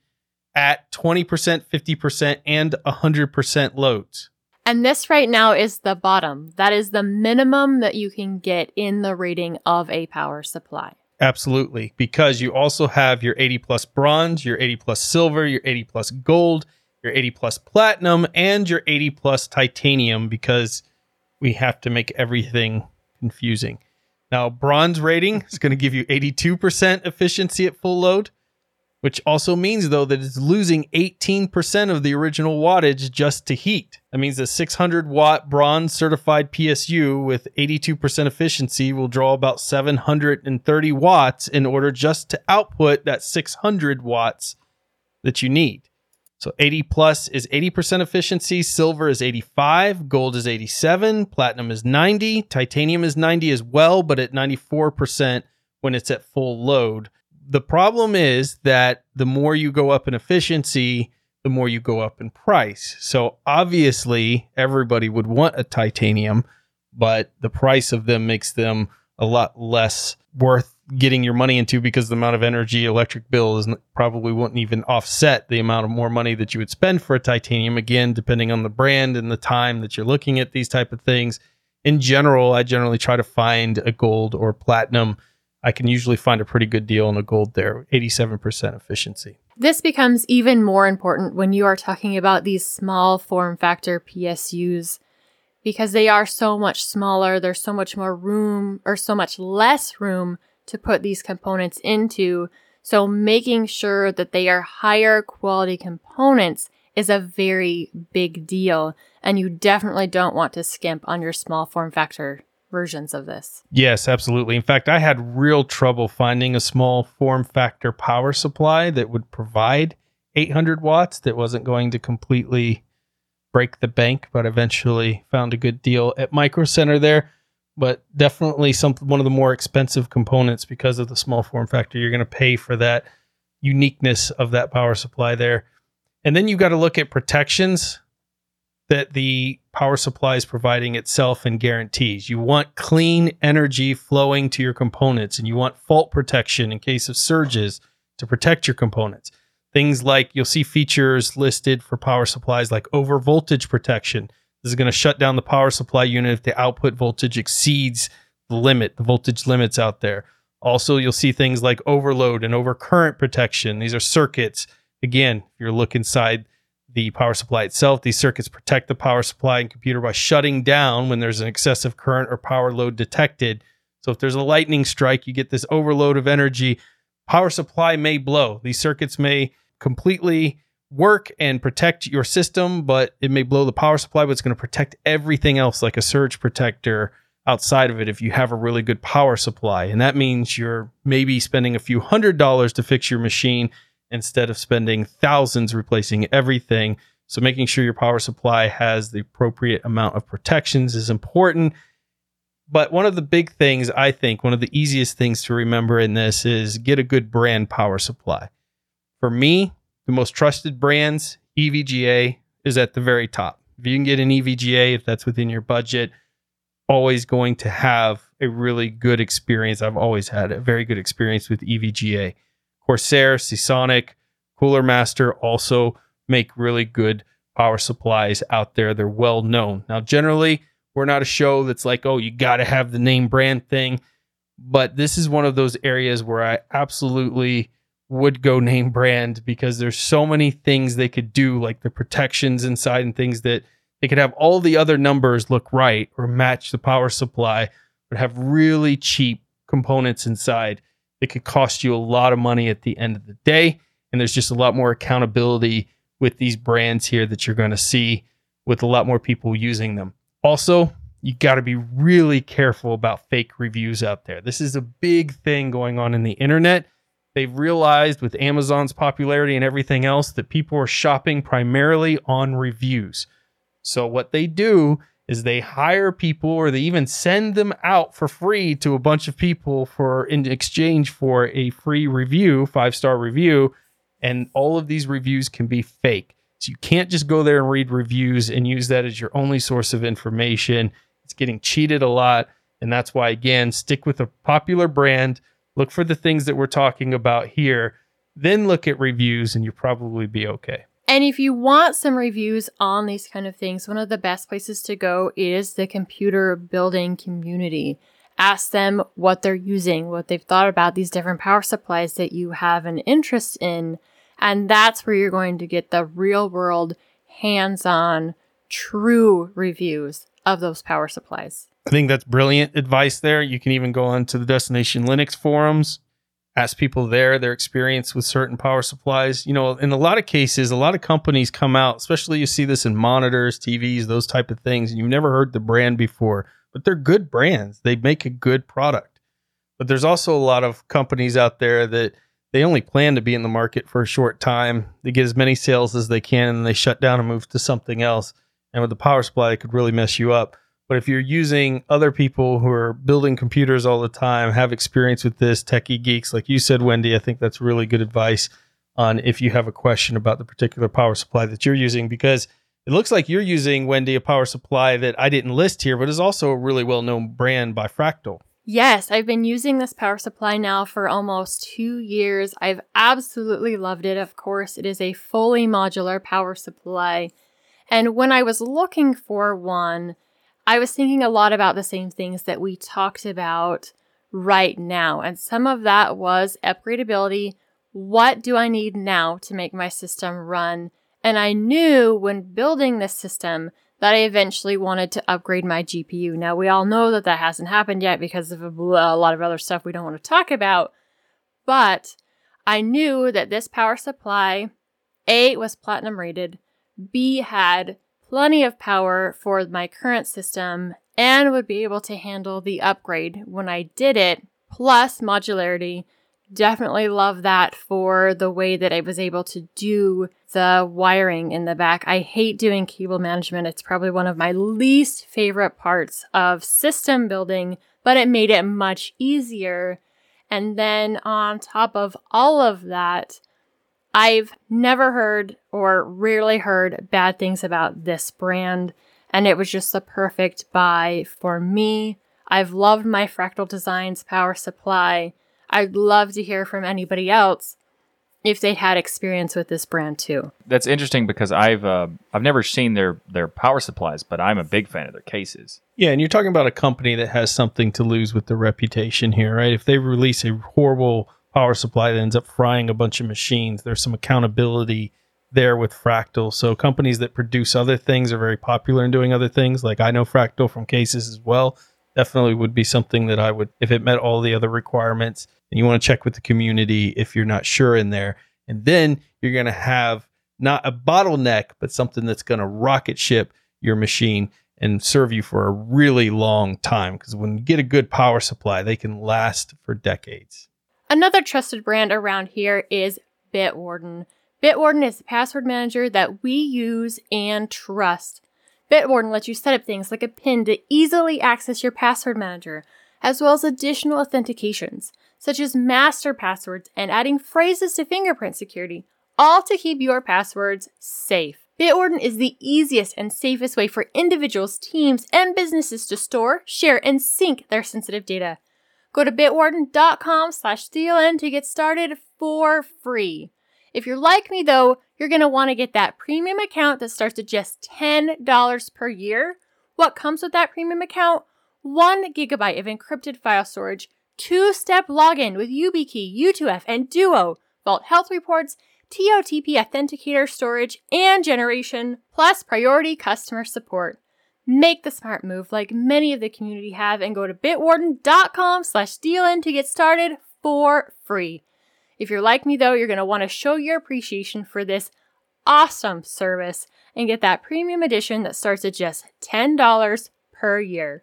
at 20%, 50%, and 100% loads. And this right now is the bottom. That is the minimum that you can get in the rating of a power supply. Absolutely. Because you also have your 80 plus bronze, your 80 plus silver, your 80 plus gold, your 80 plus platinum, and your 80 plus titanium because we have to make everything confusing. Now, bronze rating is going to give you 82% efficiency at full load which also means though that it's losing 18% of the original wattage just to heat. That means a 600 watt bronze certified PSU with 82% efficiency will draw about 730 watts in order just to output that 600 watts that you need. So 80 plus is 80% efficiency, silver is 85, gold is 87, platinum is 90, titanium is 90 as well, but at 94% when it's at full load the problem is that the more you go up in efficiency, the more you go up in price. So obviously, everybody would want a titanium, but the price of them makes them a lot less worth getting your money into because the amount of energy electric bill is probably wouldn't even offset the amount of more money that you would spend for a titanium again depending on the brand and the time that you're looking at these type of things in general i generally try to find a gold or platinum I can usually find a pretty good deal on a gold there, 87% efficiency. This becomes even more important when you are talking about these small form factor PSUs because they are so much smaller. There's so much more room or so much less room to put these components into. So making sure that they are higher quality components is a very big deal. And you definitely don't want to skimp on your small form factor versions of this. Yes, absolutely. In fact, I had real trouble finding a small form factor power supply that would provide 800 watts that wasn't going to completely break the bank, but eventually found a good deal at Micro Center there. But definitely some one of the more expensive components because of the small form factor. You're going to pay for that uniqueness of that power supply there. And then you've got to look at protections that the power supply is providing itself and guarantees. You want clean energy flowing to your components and you want fault protection in case of surges to protect your components. Things like you'll see features listed for power supplies like over voltage protection. This is going to shut down the power supply unit if the output voltage exceeds the limit, the voltage limits out there. Also, you'll see things like overload and overcurrent protection. These are circuits. Again, if you're looking inside the power supply itself. These circuits protect the power supply and computer by shutting down when there's an excessive current or power load detected. So if there's a lightning strike, you get this overload of energy. Power supply may blow. These circuits may completely work and protect your system, but it may blow the power supply, but it's going to protect everything else like a surge protector outside of it if you have a really good power supply. And that means you're maybe spending a few hundred dollars to fix your machine instead of spending thousands replacing everything. So making sure your power supply has the appropriate amount of protections is important. But one of the big things, I think, one of the easiest things to remember in this is get a good brand power supply. For me, the most trusted brands, EVGA is at the very top. If you can get an EVGA, if that's within your budget, always going to have a really good experience. I've always had a very good experience with EVGA. Corsair, Seasonic, Cooler Master also make really good power supplies out there. They're well known. Now, generally, we're not a show that's like, oh, you got to have the name brand thing. But this is one of those areas where I absolutely would go name brand because there's so many things they could do, like the protections inside and things that they could have all the other numbers look right or match the power supply, but have really cheap components inside it could cost you a lot of money at the end of the day. And there's just a lot more accountability with these brands here that you're going to see with a lot more people using them. Also, you got to be really careful about fake reviews out there. This is a big thing going on in the internet. They've realized with Amazon's popularity and everything else that people are shopping primarily on reviews. So, what they do is they hire people or they even send them out for free to a bunch of people for in exchange for a free review, five star review, and all of these reviews can be fake. So you can't just go there and read reviews and use that as your only source of information. It's getting cheated a lot, and that's why again, stick with a popular brand, look for the things that we're talking about here, then look at reviews and you'll probably be okay. And if you want some reviews on these kind of things, one of the best places to go is the computer building community. Ask them what they're using, what they've thought about these different power supplies that you have an interest in. And that's where you're going to get the real world, hands on, true reviews of those power supplies. I think that's brilliant advice there. You can even go on to the Destination Linux forums ask people there their experience with certain power supplies. You know, in a lot of cases, a lot of companies come out, especially you see this in monitors, TVs, those type of things, and you've never heard the brand before, but they're good brands. They make a good product. But there's also a lot of companies out there that they only plan to be in the market for a short time. They get as many sales as they can and they shut down and move to something else. And with the power supply, it could really mess you up. But if you're using other people who are building computers all the time, have experience with this, techie geeks, like you said, Wendy, I think that's really good advice on if you have a question about the particular power supply that you're using, because it looks like you're using, Wendy, a power supply that I didn't list here, but is also a really well known brand by Fractal. Yes, I've been using this power supply now for almost two years. I've absolutely loved it. Of course, it is a fully modular power supply. And when I was looking for one, I was thinking a lot about the same things that we talked about right now. And some of that was upgradability. What do I need now to make my system run? And I knew when building this system that I eventually wanted to upgrade my GPU. Now, we all know that that hasn't happened yet because of a, lot of other stuff we don't want to talk about. But I knew that this power supply, A, was platinum rated, B, had plenty of power for my current system and would be able to handle the upgrade when I did it, plus modularity. Definitely love that for the way that I was able to do the wiring in the back. I hate doing cable management. It's probably one of my least favorite parts of system building, but it made it much easier. And then on top of all of that, I've never heard or rarely heard bad things about this brand, and it was just the perfect buy for me. I've loved my Fractal Designs power supply. I'd love to hear from anybody else if they had experience with this brand too. That's interesting because I've uh, I've never seen their their power supplies, but I'm a big fan of their cases. Yeah, and you're talking about a company that has something to lose with their reputation here, right? If they release a horrible power supply that ends up frying a bunch of machines. There's some accountability there with Fractal. So companies that produce other things are very popular in doing other things. Like I know Fractal from cases as well. Definitely would be something that I would, if it met all the other requirements. And you want to check with the community if you're not sure in there. And then you're going to have not a bottleneck, but something that's going to rocket ship your machine and serve you for a really long time. Because when you get a good power supply, they can last for decades. Another trusted brand around here is Bitwarden. Bitwarden is the password manager that we use and trust. Bitwarden lets you set up things like a PIN to easily access your password manager, as well as additional authentications, such as master passwords and adding phrases to fingerprint security, all to keep your passwords safe. Bitwarden is the easiest and safest way for individuals, teams, and businesses to store, share, and sync their sensitive data. Go to bitwarden.com slash DLN to get started for free. If you're like me though, you're going to want to get that premium account that starts at just $10 per year. What comes with that premium account? One gigabyte of encrypted file storage, two step login with YubiKey, U2F, and Duo, Vault Health Reports, TOTP Authenticator storage and generation, plus priority customer support. Make the smart move like many of the community have and go to bitwarden.com slash DLN to get started for free. If you're like me though, you're going to want to show your appreciation for this awesome service and get that premium edition that starts at just $10 per year.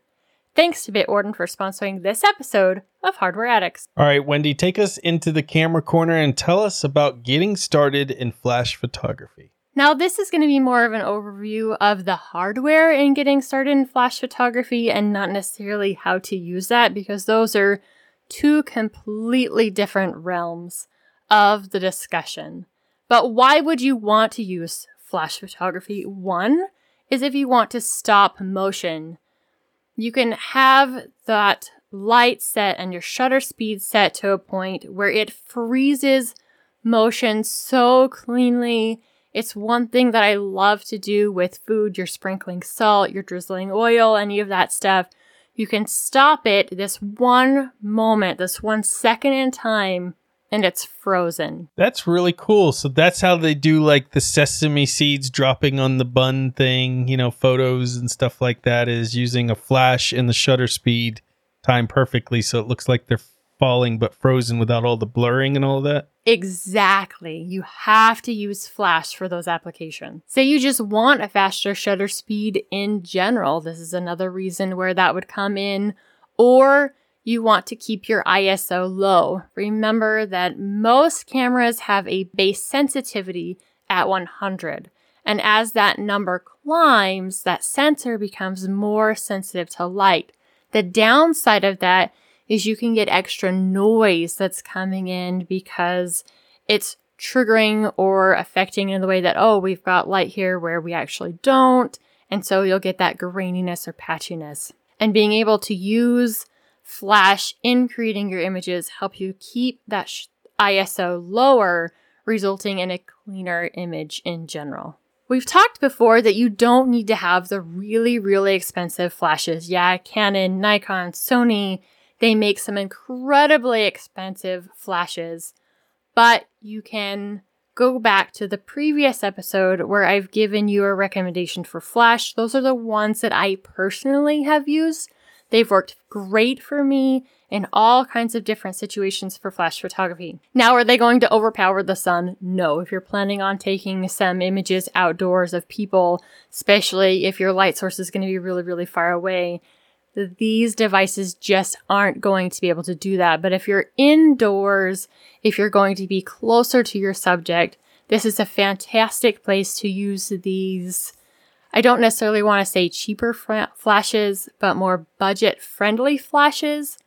Thanks to Bitwarden for sponsoring this episode of Hardware Addicts. All right, Wendy, take us into the camera corner and tell us about getting started in flash photography. Now, this is going to be more of an overview of the hardware in getting started in flash photography and not necessarily how to use that because those are two completely different realms of the discussion. But why would you want to use flash photography? One is if you want to stop motion. You can have that light set and your shutter speed set to a point where it freezes motion so cleanly it's one thing that I love to do with food. You're sprinkling salt, you're drizzling oil, any of that stuff. You can stop it this one moment, this one second in time, and it's frozen. That's really cool. So that's how they do like the sesame seeds dropping on the bun thing, you know, photos and stuff like that is using a flash and the shutter speed time perfectly so it looks like they're falling but frozen without all the blurring and all that? Exactly. You have to use Flash for those applications. Say you just want a faster shutter speed in general. This is another reason where that would come in. Or you want to keep your ISO low. Remember that most cameras have a base sensitivity at 100. And as that number climbs, that sensor becomes more sensitive to light. The downside of that is you can get extra noise that's coming in because it's triggering or affecting in the way that, oh, we've got light here where we actually don't. And so you'll get that graininess or patchiness. And being able to use flash in creating your images help you keep that sh- ISO lower, resulting in a cleaner image in general. We've talked before that you don't need to have the really, really expensive flashes. Yeah, Canon, Nikon, Sony, they make some incredibly expensive flashes, but you can go back to the previous episode where I've given you a recommendation for flash. Those are the ones that I personally have used. They've worked great for me in all kinds of different situations for flash photography. Now, are they going to overpower the sun? No. If you're planning on taking some images outdoors of people, especially if your light source is going to be really, really far away, these devices just aren't going to be able to do that. But if you're indoors, if you're going to be closer to your subject, this is a fantastic place to use these. I don't necessarily want to say cheaper flashes, but more budget friendly flashes.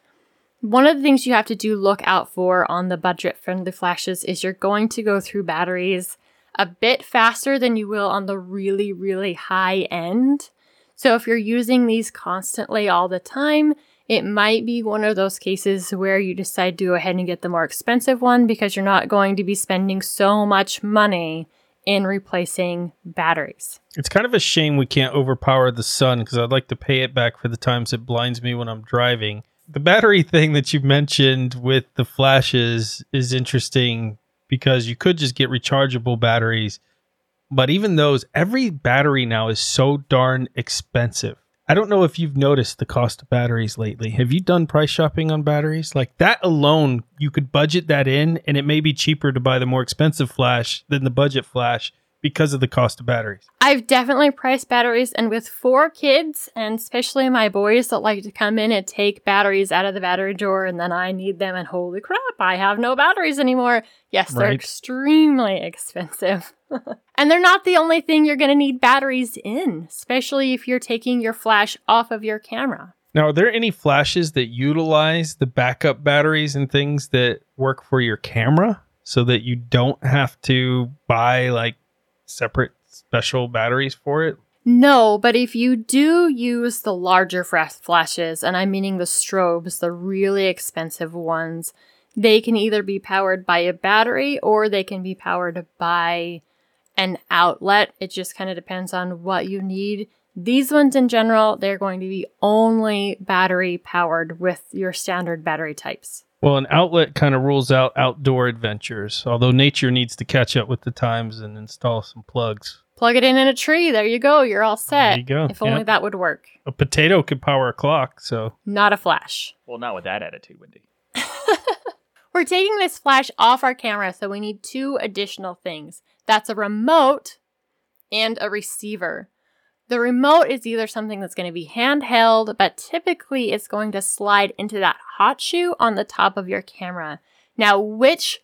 One of the things you have to do look out for on the budget friendly flashes is you're going to go through batteries a bit faster than you will on the really, really high end. So if you're using these constantly all the time, it might be one of those cases where you decide to go ahead and get the more expensive one because you're not going to be spending so much money in replacing batteries. It's kind of a shame we can't overpower the sun because I'd like to pay it back for the times it blinds me when I'm driving. The battery thing that you mentioned with the flashes is interesting because you could just get rechargeable batteries but even those, every battery now is so darn expensive. I don't know if you've noticed the cost of batteries lately. Have you done price shopping on batteries? Like that alone, you could budget that in, and it may be cheaper to buy the more expensive flash than the budget flash because of the cost of batteries. I've definitely priced batteries, and with four kids, and especially my boys that like to come in and take batteries out of the battery drawer, and then I need them, and holy crap, I have no batteries anymore. Yes, they're right. extremely expensive. and they're not the only thing you're going to need batteries in, especially if you're taking your flash off of your camera. Now, are there any flashes that utilize the backup batteries and things that work for your camera so that you don't have to buy like separate special batteries for it? No, but if you do use the larger flashes, and I'm meaning the strobes, the really expensive ones, they can either be powered by a battery or they can be powered by an outlet. It just kind of depends on what you need. These ones in general, they're going to be only battery powered with your standard battery types. Well, an outlet kind of rules out outdoor adventures, although nature needs to catch up with the times and install some plugs. Plug it in in a tree. There you go. You're all set. There you go. If only that would work. A potato could power a clock, so. Not a flash. Well, not with that attitude, Wendy. We're taking this flash off our camera, so we need two additional things. That's a remote and a receiver. The remote is either something that's going to be handheld, but typically it's going to slide into that hot shoe on the top of your camera. Now, which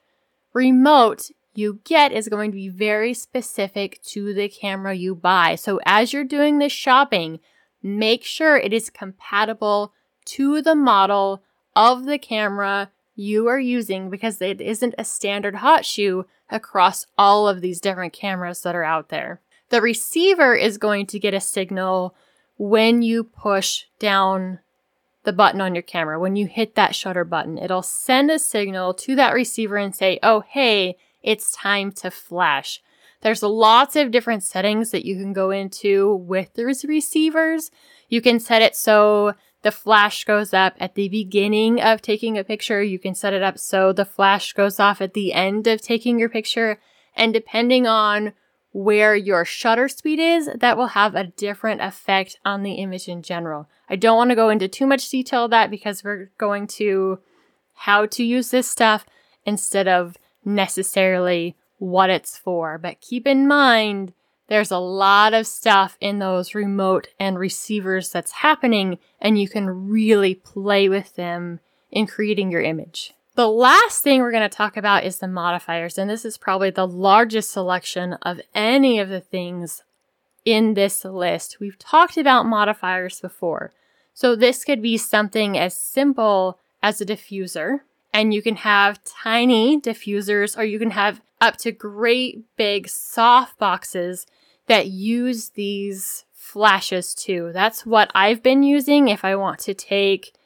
remote you get is going to be very specific to the camera you buy. So as you're doing this shopping, make sure it is compatible to the model of the camera you are using because it isn't a standard hot shoe across all of these different cameras that are out there. The receiver is going to get a signal when you push down the button on your camera. When you hit that shutter button, it'll send a signal to that receiver and say, oh, hey, it's time to flash. There's lots of different settings that you can go into with those receivers. You can set it so the flash goes up at the beginning of taking a picture. You can set it up so the flash goes off at the end of taking your picture. And depending on where your shutter speed is, that will have a different effect on the image in general. I don't want to go into too much detail of that because we're going to how to use this stuff instead of necessarily what it's for. But keep in mind, there's a lot of stuff in those remote and receivers that's happening, and you can really play with them in creating your image. The last thing we're going to talk about is the modifiers, and this is probably the largest selection of any of the things in this list. We've talked about modifiers before. So this could be something as simple as a diffuser, and you can have tiny diffusers or you can have up to great big soft boxes that use these flashes too. That's what I've been using if I want to take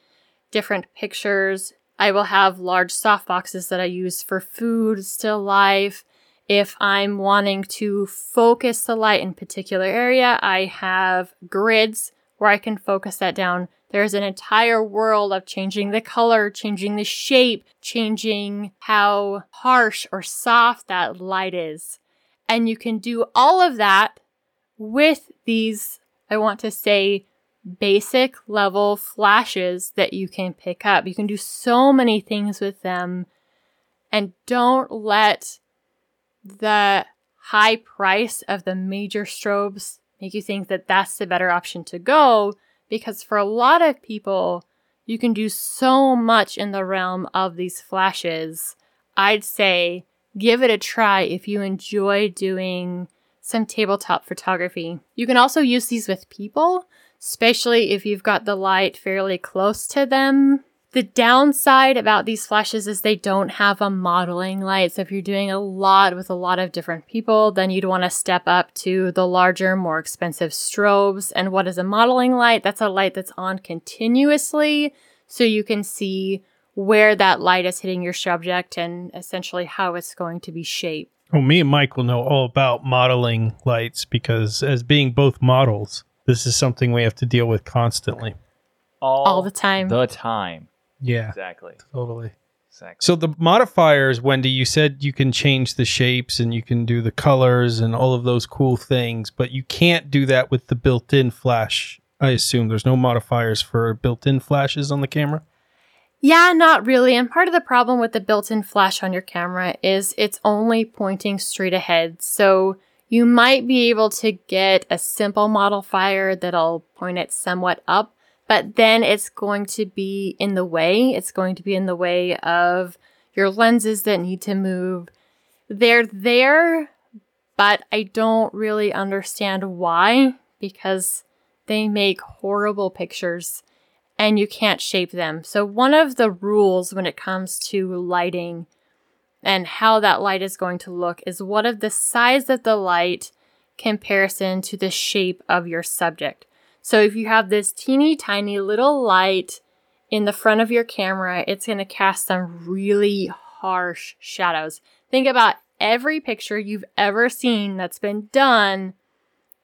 different pictures. I will have large soft boxes that I use for food, still life. If I'm wanting to focus the light in particular area, I have grids where I can focus that down. There's an entire world of changing the color, changing the shape, changing how harsh or soft that light is. And you can do all of that with these, I want to say, basic level flashes that you can pick up. You can do so many things with them. And don't let the high price of the major strobes make you think that that's the better option to go. Because for a lot of people, you can do so much in the realm of these flashes. I'd say give it a try if you enjoy doing some tabletop photography. You can also use these with people, especially if you've got the light fairly close to them. The downside about these flashes is they don't have a modeling light. So if you're doing a lot with a lot of different people, then you'd want to step up to the larger, more expensive strobes. And what is a modeling light? That's a light that's on continuously so you can see where that light is hitting your subject and essentially how it's going to be shaped. Well, me and Mike will know all about modeling lights because, as being both models, this is something we have to deal with constantly. All, All the time. The time. Yeah, Exactly. totally. Exactly. So the modifiers, Wendy, you said you can change the shapes and you can do the colors and all of those cool things, but you can't do that with the built-in flash. I assume there's no modifiers for built-in flashes on the camera. Yeah, not really. And part of the problem with the built in flash on your camera is it's only pointing straight ahead. So you might be able to get a simple modifier that'll point it somewhat up, but then it's going to be in the way. It's going to be in the way of your lenses that need to move. They're there, but I don't really understand why because they make horrible pictures and you can't shape them. So, one of the rules when it comes to lighting and how that light is going to look is what of the size of the light comparison to the shape of your subject. So, if you have this teeny tiny little light in the front of your camera, it's going to cast some really harsh shadows. Think about every picture you've ever seen that's been done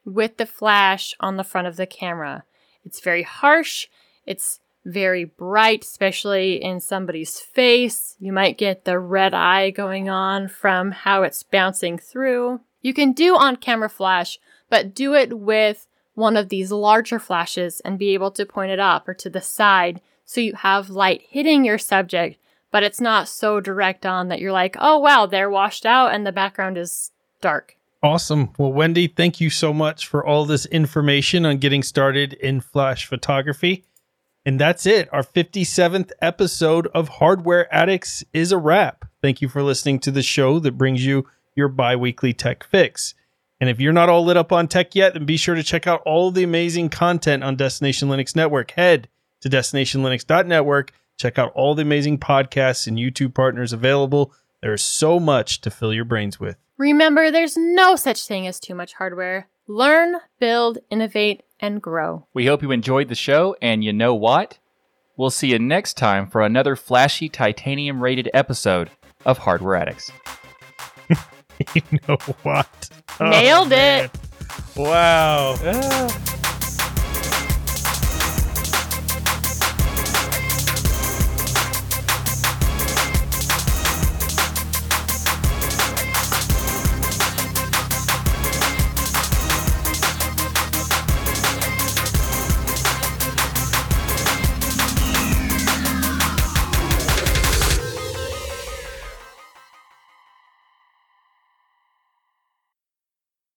with the flash on the front of the camera. It's very harsh. It's very bright, especially in somebody's face. You might get the red eye going on from how it's bouncing through. You can do on camera flash, but do it with one of these larger flashes and be able to point it up or to the side so you have light hitting your subject, but it's not so direct on that you're like, oh wow, they're washed out and the background is dark. Awesome. Well, Wendy, thank you so much for all this information on getting started in flash photography. And that's it. Our 57th episode of Hardware Addicts is a wrap. Thank you for listening to the show that brings you your bi weekly tech fix. And if you're not all lit up on tech yet, then be sure to check out all the amazing content on Destination Linux Network. Head to destinationlinux.network, check out all the amazing podcasts and YouTube partners available. There is so much to fill your brains with. Remember, there's no such thing as too much hardware. Learn, build, innovate, and grow. We hope you enjoyed the show, and you know what? We'll see you next time for another flashy titanium rated episode of Hardware Addicts. you know what? Nailed it. man. Wow. Ah.